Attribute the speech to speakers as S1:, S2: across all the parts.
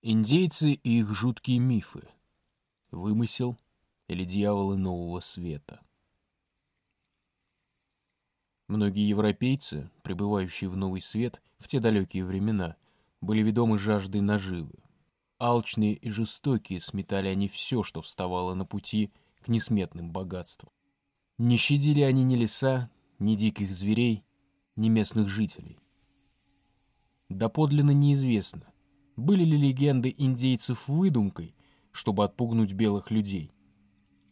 S1: Индейцы и их жуткие мифы. Вымысел или дьяволы нового света. Многие европейцы, пребывающие в новый свет в те далекие времена, были ведомы жаждой наживы. Алчные и жестокие сметали они все, что вставало на пути к несметным богатствам. Не щадили они ни леса, ни диких зверей, ни местных жителей. Доподлинно неизвестно, были ли легенды индейцев выдумкой, чтобы отпугнуть белых людей?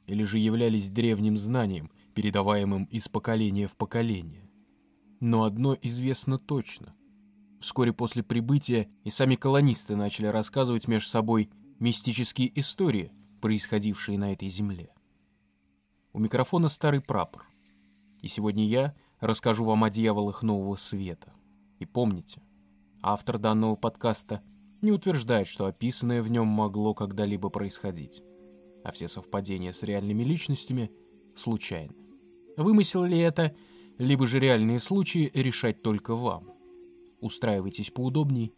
S1: Или же являлись древним знанием, передаваемым из поколения в поколение? Но одно известно точно. Вскоре после прибытия и сами колонисты начали рассказывать между собой мистические истории, происходившие на этой земле. У микрофона старый прапор. И сегодня я расскажу вам о дьяволах нового света. И помните, автор данного подкаста — не утверждает, что описанное в нем могло когда-либо происходить, а все совпадения с реальными личностями случайны. Вымысел ли это, либо же реальные случаи, решать только вам. Устраивайтесь поудобней.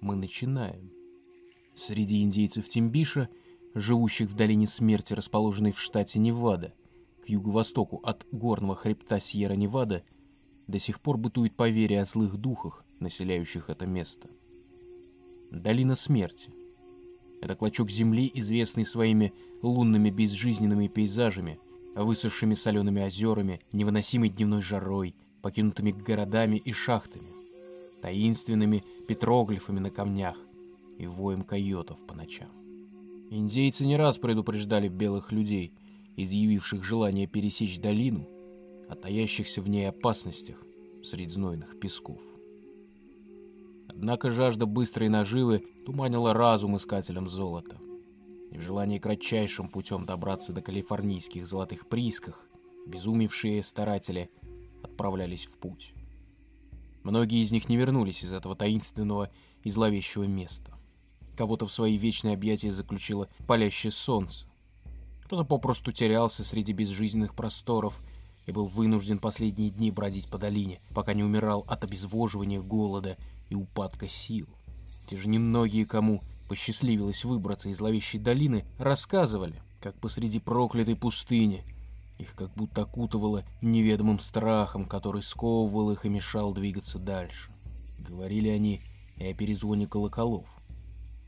S1: Мы начинаем. Среди индейцев Тимбиша, живущих в долине смерти, расположенной в штате Невада, к юго-востоку от горного хребта Сьерра-Невада, до сих пор бытует поверье о злых духах, населяющих это место. Долина смерти. Это клочок земли, известный своими лунными безжизненными пейзажами, высохшими солеными озерами, невыносимой дневной жарой, покинутыми городами и шахтами, таинственными петроглифами на камнях и воем койотов по ночам. Индейцы не раз предупреждали белых людей, изъявивших желание пересечь долину, о таящихся в ней опасностях среди знойных песков. Однако жажда быстрой наживы туманила разум искателям золота. И в желании кратчайшим путем добраться до калифорнийских золотых приисках, безумевшие старатели отправлялись в путь. Многие из них не вернулись из этого таинственного и зловещего места. Кого-то в свои вечные объятия заключило палящее солнце. Кто-то попросту терялся среди безжизненных просторов и был вынужден последние дни бродить по долине, пока не умирал от обезвоживания, голода и упадка сил. Те же немногие, кому посчастливилось выбраться из зловещей долины, рассказывали, как посреди проклятой пустыни их как будто окутывало неведомым страхом, который сковывал их и мешал двигаться дальше. Говорили они и о перезвоне колоколов,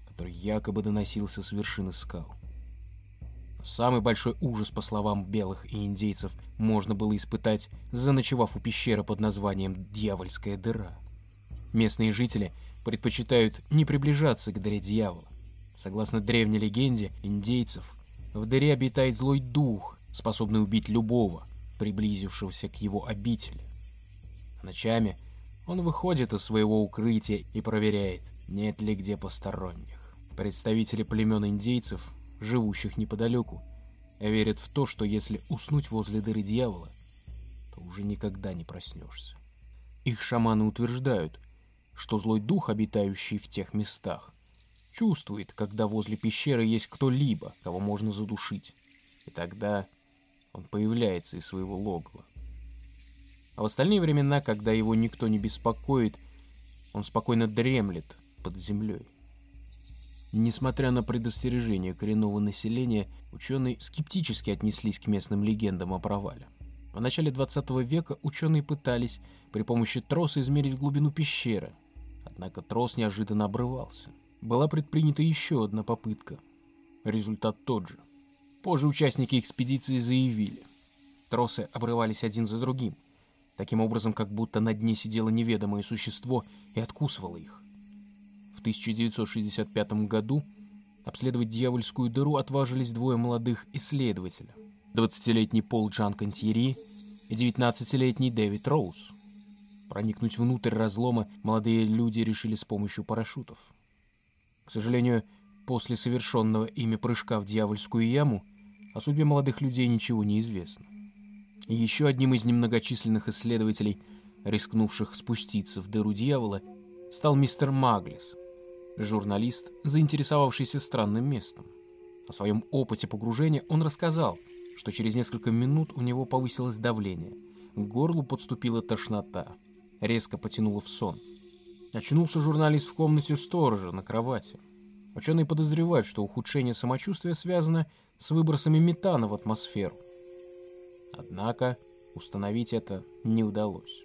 S1: который якобы доносился с вершины скал. самый большой ужас, по словам белых и индейцев, можно было испытать, заночевав у пещеры под названием «Дьявольская дыра». Местные жители предпочитают не приближаться к дыре дьявола. Согласно древней легенде индейцев, в дыре обитает злой дух, способный убить любого, приблизившегося к его обители. Ночами он выходит из своего укрытия и проверяет, нет ли где посторонних. Представители племен индейцев, живущих неподалеку, верят в то, что если уснуть возле дыры дьявола, то уже никогда не проснешься. Их шаманы утверждают, что злой дух, обитающий в тех местах, чувствует, когда возле пещеры есть кто-либо, кого можно задушить. И тогда он появляется из своего логова. А в остальные времена, когда его никто не беспокоит, он спокойно дремлет под землей. Несмотря на предостережение коренного населения, ученые скептически отнеслись к местным легендам о провале. В начале 20 века ученые пытались при помощи троса измерить глубину пещеры, Однако трос неожиданно обрывался. Была предпринята еще одна попытка. Результат тот же. Позже участники экспедиции заявили. Тросы обрывались один за другим. Таким образом, как будто на дне сидело неведомое существо и откусывало их. В 1965 году обследовать дьявольскую дыру отважились двое молодых исследователей. 20-летний Пол Джан Кантьери и 19-летний Дэвид Роуз. Проникнуть внутрь разлома молодые люди решили с помощью парашютов. К сожалению, после совершенного ими прыжка в дьявольскую яму о судьбе молодых людей ничего не известно. И еще одним из немногочисленных исследователей, рискнувших спуститься в дыру дьявола, стал мистер Маглис, журналист, заинтересовавшийся странным местом. О своем опыте погружения он рассказал, что через несколько минут у него повысилось давление, к горлу подступила тошнота – резко потянуло в сон. Очнулся журналист в комнате сторожа на кровати. Ученые подозревают, что ухудшение самочувствия связано с выбросами метана в атмосферу. Однако установить это не удалось.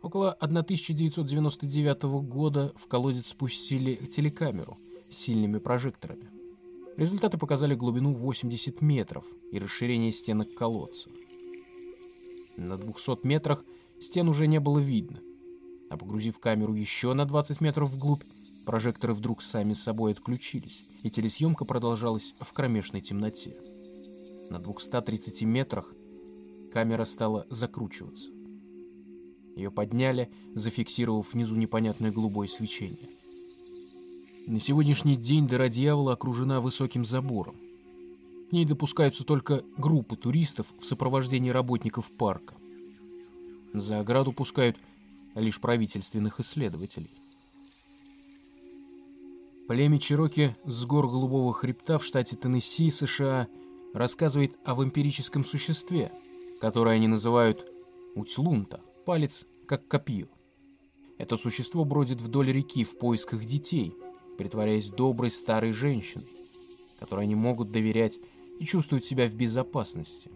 S1: Около 1999 года в колодец спустили телекамеру с сильными прожекторами. Результаты показали глубину 80 метров и расширение стенок колодца. На 200 метрах стен уже не было видно, а погрузив камеру еще на 20 метров вглубь, прожекторы вдруг сами собой отключились, и телесъемка продолжалась в кромешной темноте. На 230 метрах камера стала закручиваться. Ее подняли, зафиксировав внизу непонятное голубое свечение. На сегодняшний день дыра дьявола окружена высоким забором. К ней допускаются только группы туристов в сопровождении работников парка. За ограду пускают лишь правительственных исследователей. Племя Чироки с гор Голубого хребта в штате Теннесси, США, рассказывает о вампирическом существе, которое они называют Утьлунта – палец как копье. Это существо бродит вдоль реки в поисках детей, притворяясь доброй старой женщиной, которой они могут доверять и чувствуют себя в безопасности.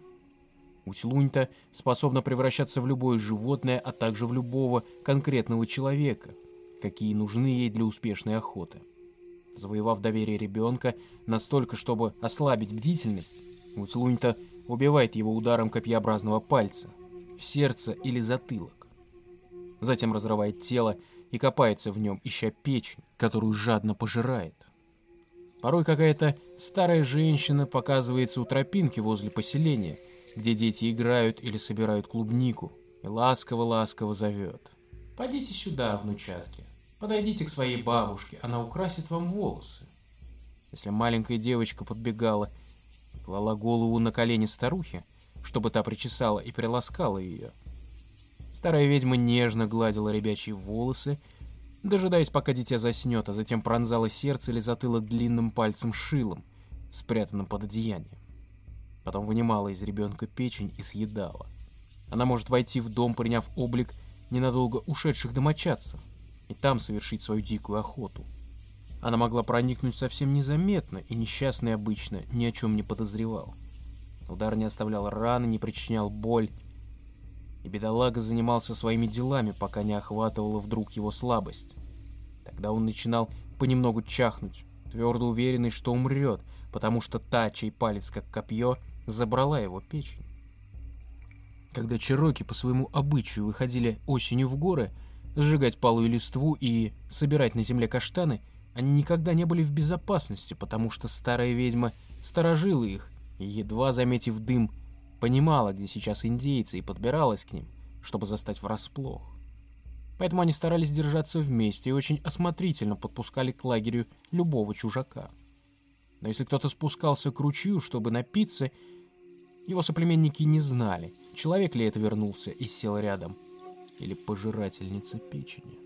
S1: Утилуньта способна превращаться в любое животное, а также в любого конкретного человека, какие нужны ей для успешной охоты. Завоевав доверие ребенка настолько, чтобы ослабить бдительность, Утилуньта убивает его ударом копьеобразного пальца – в сердце или затылок. Затем разрывает тело и копается в нем, ища печень, которую жадно пожирает. Порой какая-то старая женщина показывается у тропинки возле поселения, где дети играют или собирают клубнику, и ласково-ласково зовет. «Пойдите сюда, внучатки, подойдите к своей бабушке, она украсит вам волосы». Если маленькая девочка подбегала, клала голову на колени старухи, чтобы та причесала и приласкала ее. Старая ведьма нежно гладила ребячьи волосы, дожидаясь, пока дитя заснет, а затем пронзала сердце или затылок длинным пальцем шилом, спрятанным под одеянием. Потом вынимала из ребенка печень и съедала. Она может войти в дом, приняв облик ненадолго ушедших домочадцев, и там совершить свою дикую охоту. Она могла проникнуть совсем незаметно, и несчастный обычно ни о чем не подозревал. Удар не оставлял раны, не причинял боль. И бедолага занимался своими делами, пока не охватывала вдруг его слабость. Тогда он начинал понемногу чахнуть, твердо уверенный, что умрет, потому что та, чей палец как копье, забрала его печень. Когда чероки по своему обычаю выходили осенью в горы, сжигать палую листву и собирать на земле каштаны, они никогда не были в безопасности, потому что старая ведьма сторожила их и, едва заметив дым, понимала, где сейчас индейцы, и подбиралась к ним, чтобы застать врасплох. Поэтому они старались держаться вместе и очень осмотрительно подпускали к лагерю любого чужака. Но если кто-то спускался к ручью, чтобы напиться, его соплеменники не знали, человек ли это вернулся и сел рядом, или пожирательница печени.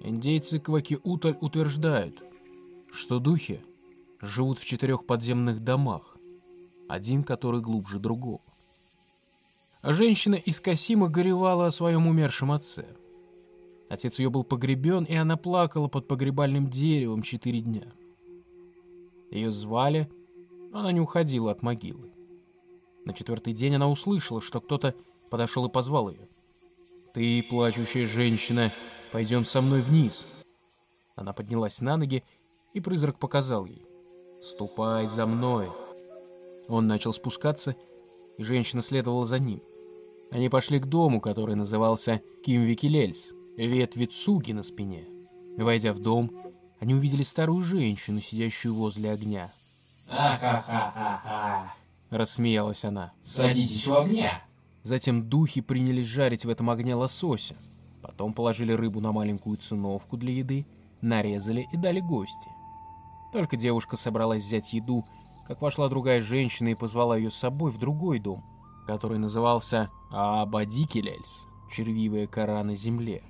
S1: Индейцы Кваки-Уталь утверждают, что духи живут в четырех подземных домах, один который глубже другого. А женщина из Касима горевала о своем умершем отце. Отец ее был погребен, и она плакала под погребальным деревом четыре дня. Ее звали, но она не уходила от могилы. На четвертый день она услышала, что кто-то подошел и позвал ее. «Ты, плачущая женщина, пойдем со мной вниз». Она поднялась на ноги и призрак показал ей. «Ступай за мной!» Он начал спускаться, и женщина следовала за ним. Они пошли к дому, который назывался Кимвикилельс, ветви Цуги на спине. Войдя в дом, они увидели старую женщину, сидящую возле огня.
S2: «Ах-ха-ха-ха-ха!»
S1: — рассмеялась она.
S2: «Садитесь у огня!»
S1: Затем духи принялись жарить в этом огне лосося. Потом положили рыбу на маленькую циновку для еды, нарезали и дали гости. Только девушка собралась взять еду, как вошла другая женщина и позвала ее с собой в другой дом, который назывался Абадикелельс, червивая кора на земле.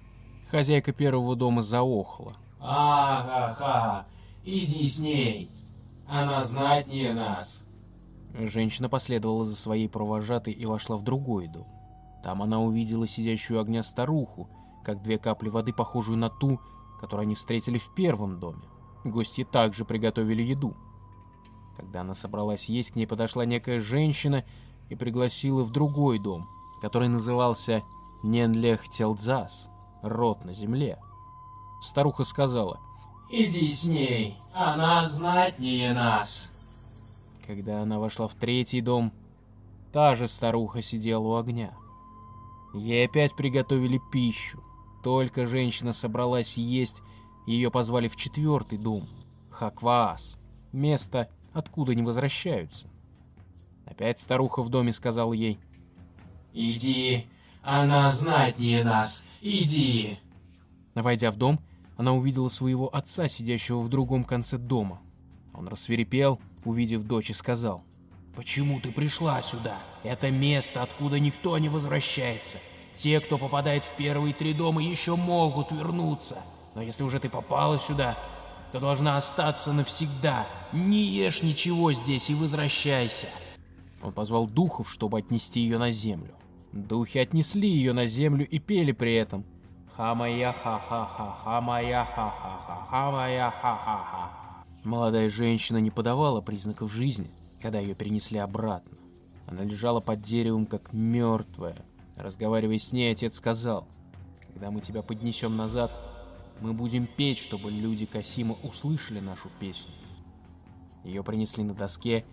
S1: Хозяйка первого дома заохла.
S2: «Ага-ха! Иди с ней! Она знатнее нас!»
S1: Женщина последовала за своей провожатой и вошла в другой дом. Там она увидела сидящую огня старуху, как две капли воды, похожую на ту, которую они встретили в первом доме. Гости также приготовили еду. Когда она собралась есть, к ней подошла некая женщина и пригласила в другой дом, который назывался Ненлех Телдзас, род на земле. Старуха сказала,
S2: «Иди с ней, она знатнее нас».
S1: Когда она вошла в третий дом, та же старуха сидела у огня. Ей опять приготовили пищу. Только женщина собралась есть, ее позвали в четвертый дом, Хакваас, место, откуда не возвращаются. Опять старуха в доме сказала ей,
S2: «Иди, она знатнее нас, иди!»
S1: Войдя в дом, она увидела своего отца, сидящего в другом конце дома. Он рассверепел, увидев дочь, и сказал, «Почему ты пришла сюда? Это место, откуда никто не возвращается. Те, кто попадает в первые три дома, еще могут вернуться. Но если уже ты попала сюда, то должна остаться навсегда. Не ешь ничего здесь и возвращайся. Он позвал духов, чтобы отнести ее на землю. Духи отнесли ее на землю и пели при этом. Ха-моя-ха-ха-ха, ха-моя-ха-ха-ха, ха-моя-ха-ха-ха. Молодая женщина не подавала признаков жизни, когда ее перенесли обратно. Она лежала под деревом, как мертвая. Разговаривая с ней, отец сказал, «Когда мы тебя поднесем назад, мы будем петь, чтобы люди Касима услышали нашу песню. Ее принесли на доске,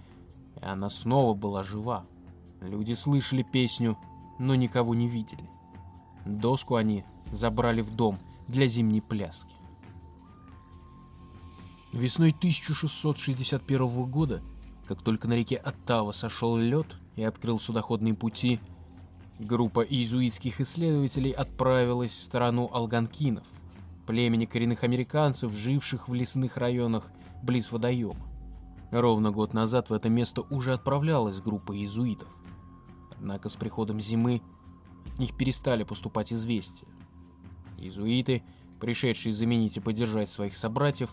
S1: и она снова была жива. Люди слышали песню, но никого не видели. Доску они забрали в дом для зимней пляски. Весной 1661 года, как только на реке Оттава сошел лед и открыл судоходные пути, группа иезуитских исследователей отправилась в сторону алганкинов, племени коренных американцев, живших в лесных районах близ водоема. Ровно год назад в это место уже отправлялась группа иезуитов. Однако с приходом зимы от них перестали поступать известия. Иезуиты, пришедшие заменить и поддержать своих собратьев,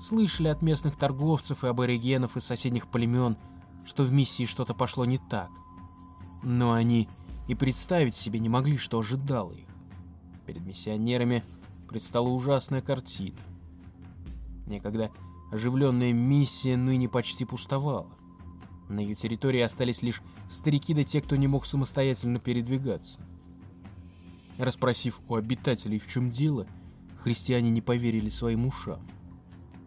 S1: слышали от местных торговцев и аборигенов из соседних племен, что в миссии что-то пошло не так. Но они и представить себе не могли, что ожидало их. Перед миссионерами – предстала ужасная картина. Некогда оживленная миссия ныне почти пустовала. На ее территории остались лишь старики да те, кто не мог самостоятельно передвигаться. Распросив у обитателей, в чем дело, христиане не поверили своим ушам.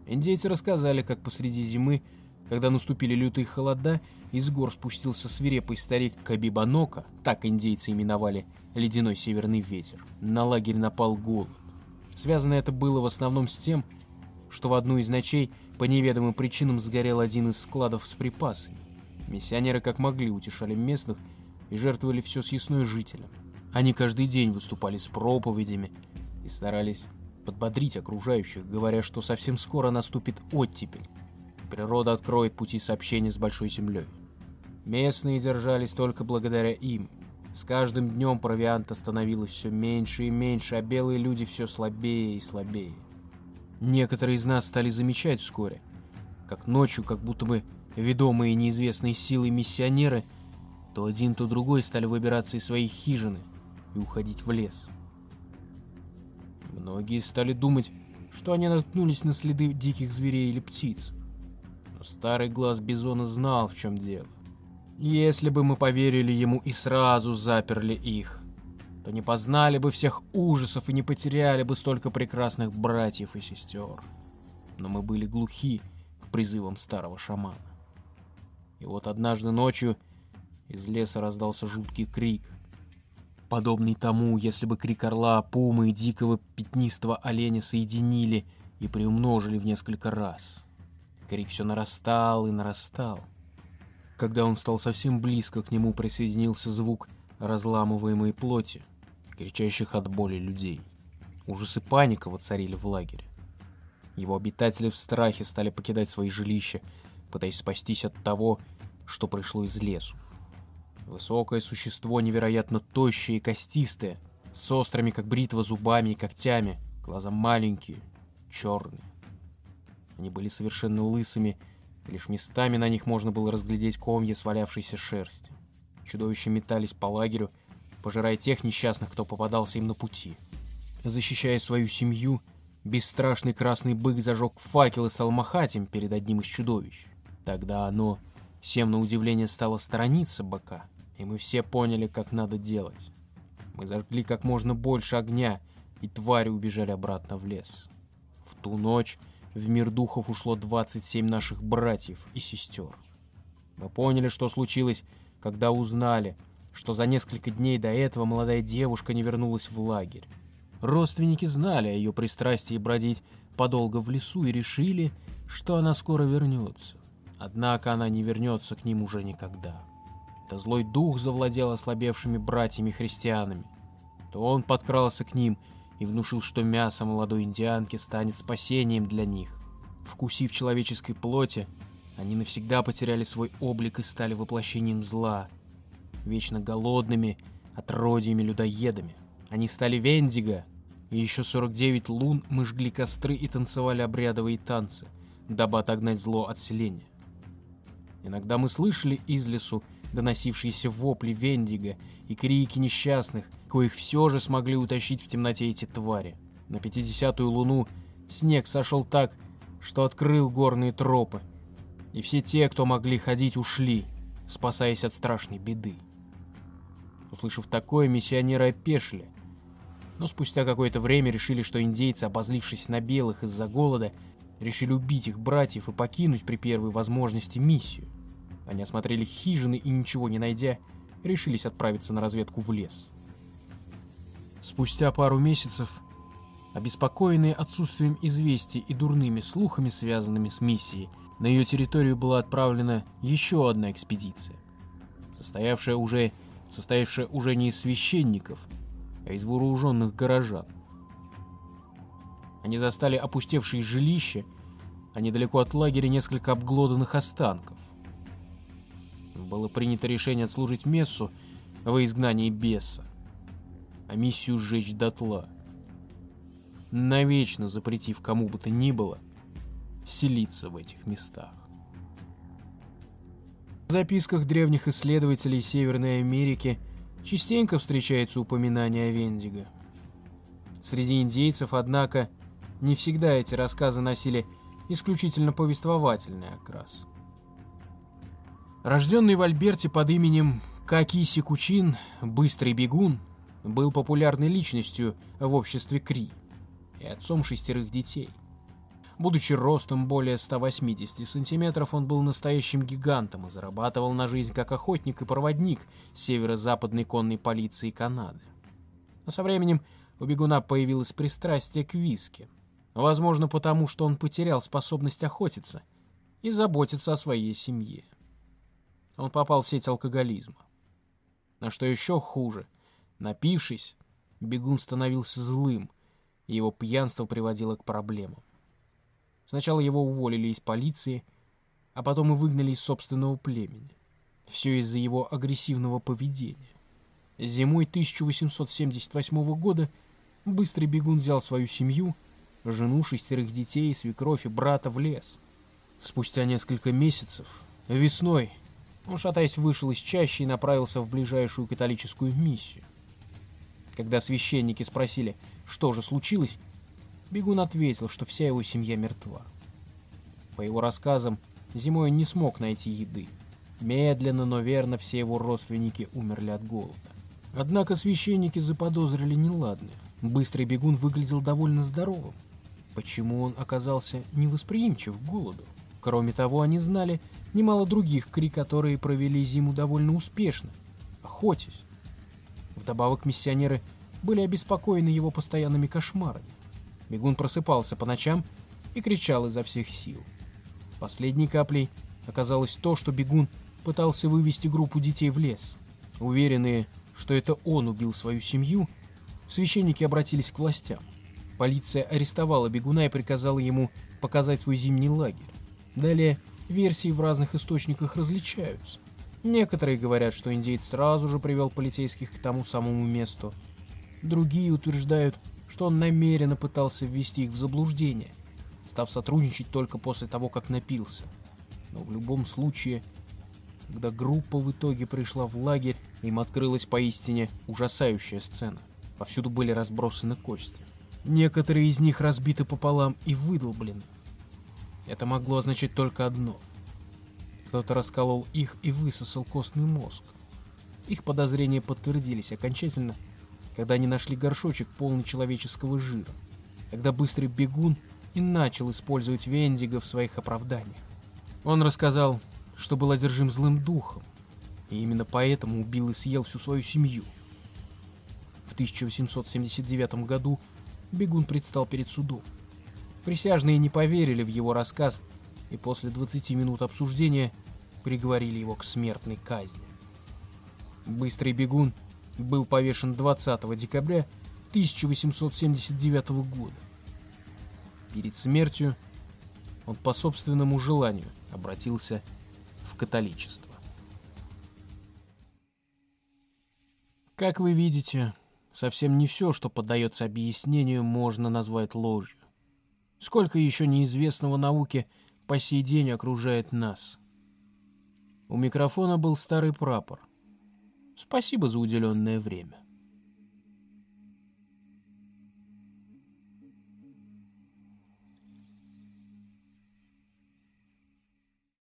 S1: Индейцы рассказали, как посреди зимы, когда наступили лютые холода, из гор спустился свирепый старик Кабибанока, так индейцы именовали ледяной северный ветер. На лагерь напал голод. Связано это было в основном с тем, что в одну из ночей по неведомым причинам сгорел один из складов с припасами. Миссионеры как могли утешали местных и жертвовали все съестное жителям. Они каждый день выступали с проповедями и старались подбодрить окружающих, говоря, что совсем скоро наступит оттепель. Природа откроет пути сообщения с Большой Землей. Местные держались только благодаря им – с каждым днем провианта становилось все меньше и меньше, а белые люди все слабее и слабее. Некоторые из нас стали замечать вскоре, как ночью, как будто бы ведомые неизвестной силой миссионеры, то один, то другой стали выбираться из своих хижины и уходить в лес. Многие стали думать, что они наткнулись на следы диких зверей или птиц. Но старый глаз Бизона знал, в чем дело. Если бы мы поверили ему и сразу заперли их, то не познали бы всех ужасов и не потеряли бы столько прекрасных братьев и сестер. Но мы были глухи к призывам старого шамана. И вот однажды ночью из леса раздался жуткий крик, подобный тому, если бы крик орла, пумы и дикого пятнистого оленя соединили и приумножили в несколько раз. Крик все нарастал и нарастал. Когда он стал совсем близко, к нему присоединился звук разламываемой плоти, кричащих от боли людей. Ужас и паника воцарили в лагере. Его обитатели в страхе стали покидать свои жилища, пытаясь спастись от того, что пришло из лесу. Высокое существо, невероятно тощее и костистое, с острыми, как бритва, зубами и когтями, глаза маленькие, черные. Они были совершенно лысыми Лишь местами на них можно было разглядеть комья свалявшейся шерсти. Чудовища метались по лагерю, пожирая тех несчастных, кто попадался им на пути. Защищая свою семью, бесстрашный красный бык зажег факел и стал махать им перед одним из чудовищ. Тогда оно, всем на удивление, стало сторониться быка, и мы все поняли, как надо делать. Мы зажгли как можно больше огня, и твари убежали обратно в лес. В ту ночь в мир духов ушло 27 наших братьев и сестер. Мы поняли, что случилось, когда узнали, что за несколько дней до этого молодая девушка не вернулась в лагерь. Родственники знали о ее пристрастии бродить подолго в лесу и решили, что она скоро вернется. Однако она не вернется к ним уже никогда. Это злой дух завладел ослабевшими братьями-христианами. То он подкрался к ним и внушил, что мясо молодой индианки станет спасением для них. Вкусив человеческой плоти, они навсегда потеряли свой облик и стали воплощением зла, вечно голодными, отродьями-людоедами. Они стали Вендиго, и еще 49 лун мы жгли костры и танцевали обрядовые танцы, дабы отогнать зло от селения. Иногда мы слышали из лесу доносившиеся вопли Вендиго и крики несчастных, коих все же смогли утащить в темноте эти твари. На 50-ю луну снег сошел так, что открыл горные тропы, и все те, кто могли ходить, ушли, спасаясь от страшной беды. Услышав такое, миссионеры опешили, но спустя какое-то время решили, что индейцы, обозлившись на белых из-за голода, решили убить их братьев и покинуть при первой возможности миссию. Они осмотрели хижины и, ничего не найдя, решились отправиться на разведку в лес. Спустя пару месяцев, обеспокоенные отсутствием известий и дурными слухами, связанными с миссией, на ее территорию была отправлена еще одна экспедиция, состоявшая уже, состоявшая уже не из священников, а из вооруженных горожан. Они застали опустевшие жилища, а недалеко от лагеря несколько обглоданных останков. Было принято решение отслужить мессу во изгнании беса, а миссию сжечь дотла, навечно запретив кому бы то ни было селиться в этих местах. В записках древних исследователей Северной Америки частенько встречается упоминание о Вендиго. Среди индейцев, однако, не всегда эти рассказы носили исключительно повествовательный окрас. Рожденный в Альберте под именем Какиси Кучин, быстрый бегун, был популярной личностью в обществе Кри и отцом шестерых детей. Будучи ростом более 180 сантиметров, он был настоящим гигантом и зарабатывал на жизнь как охотник и проводник северо-западной конной полиции Канады. Но со временем у бегуна появилось пристрастие к виске. Возможно, потому что он потерял способность охотиться и заботиться о своей семье. Он попал в сеть алкоголизма. А что еще хуже, напившись, бегун становился злым, и его пьянство приводило к проблемам. Сначала его уволили из полиции, а потом и выгнали из собственного племени. Все из-за его агрессивного поведения. Зимой 1878 года быстрый бегун взял свою семью, жену, шестерых детей, свекровь и брата в лес. Спустя несколько месяцев, весной, он, шатаясь, вышел из чащи и направился в ближайшую католическую миссию. Когда священники спросили, что же случилось, Бегун ответил, что вся его семья мертва. По его рассказам, зимой он не смог найти еды. Медленно, но верно все его родственники умерли от голода. Однако священники заподозрили неладное. Быстрый бегун выглядел довольно здоровым. Почему он оказался невосприимчив к голоду? Кроме того, они знали немало других кри, которые провели зиму довольно успешно, охотясь. Вдобавок миссионеры были обеспокоены его постоянными кошмарами. Бегун просыпался по ночам и кричал изо всех сил. Последней каплей оказалось то, что бегун пытался вывести группу детей в лес. Уверенные, что это он убил свою семью, священники обратились к властям. Полиция арестовала бегуна и приказала ему показать свой зимний лагерь. Далее версии в разных источниках различаются. Некоторые говорят, что индейец сразу же привел полицейских к тому самому месту. Другие утверждают, что он намеренно пытался ввести их в заблуждение, став сотрудничать только после того, как напился. Но в любом случае, когда группа в итоге пришла в лагерь, им открылась поистине ужасающая сцена. Повсюду были разбросаны кости. Некоторые из них разбиты пополам и выдолблены. Это могло означать только одно. Кто-то расколол их и высосал костный мозг. Их подозрения подтвердились окончательно, когда они нашли горшочек полный человеческого жира. Тогда быстрый бегун и начал использовать Вендиго в своих оправданиях. Он рассказал, что был одержим злым духом, и именно поэтому убил и съел всю свою семью. В 1879 году бегун предстал перед судом. Присяжные не поверили в его рассказ и после 20 минут обсуждения приговорили его к смертной казни. Быстрый бегун был повешен 20 декабря 1879 года. Перед смертью он по собственному желанию обратился в католичество. Как вы видите, совсем не все, что поддается объяснению, можно назвать ложью. Сколько еще неизвестного науке по сей день окружает нас. У микрофона был старый прапор. Спасибо за уделенное время.